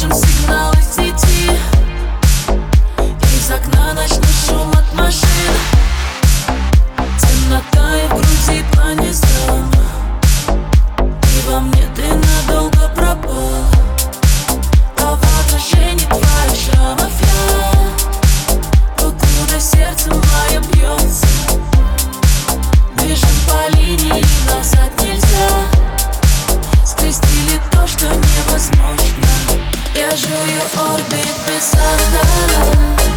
Потушим сигналы сети. Из окна ночной шум от машин. Темнота и в груди пронесло И во мне ты надолго пропал. А в отражении твоих шрамов я Покуда сердце мое бьется. Бежим по линии, назад нельзя. Скрестили то, что невозможно Держу ее орбит без осадок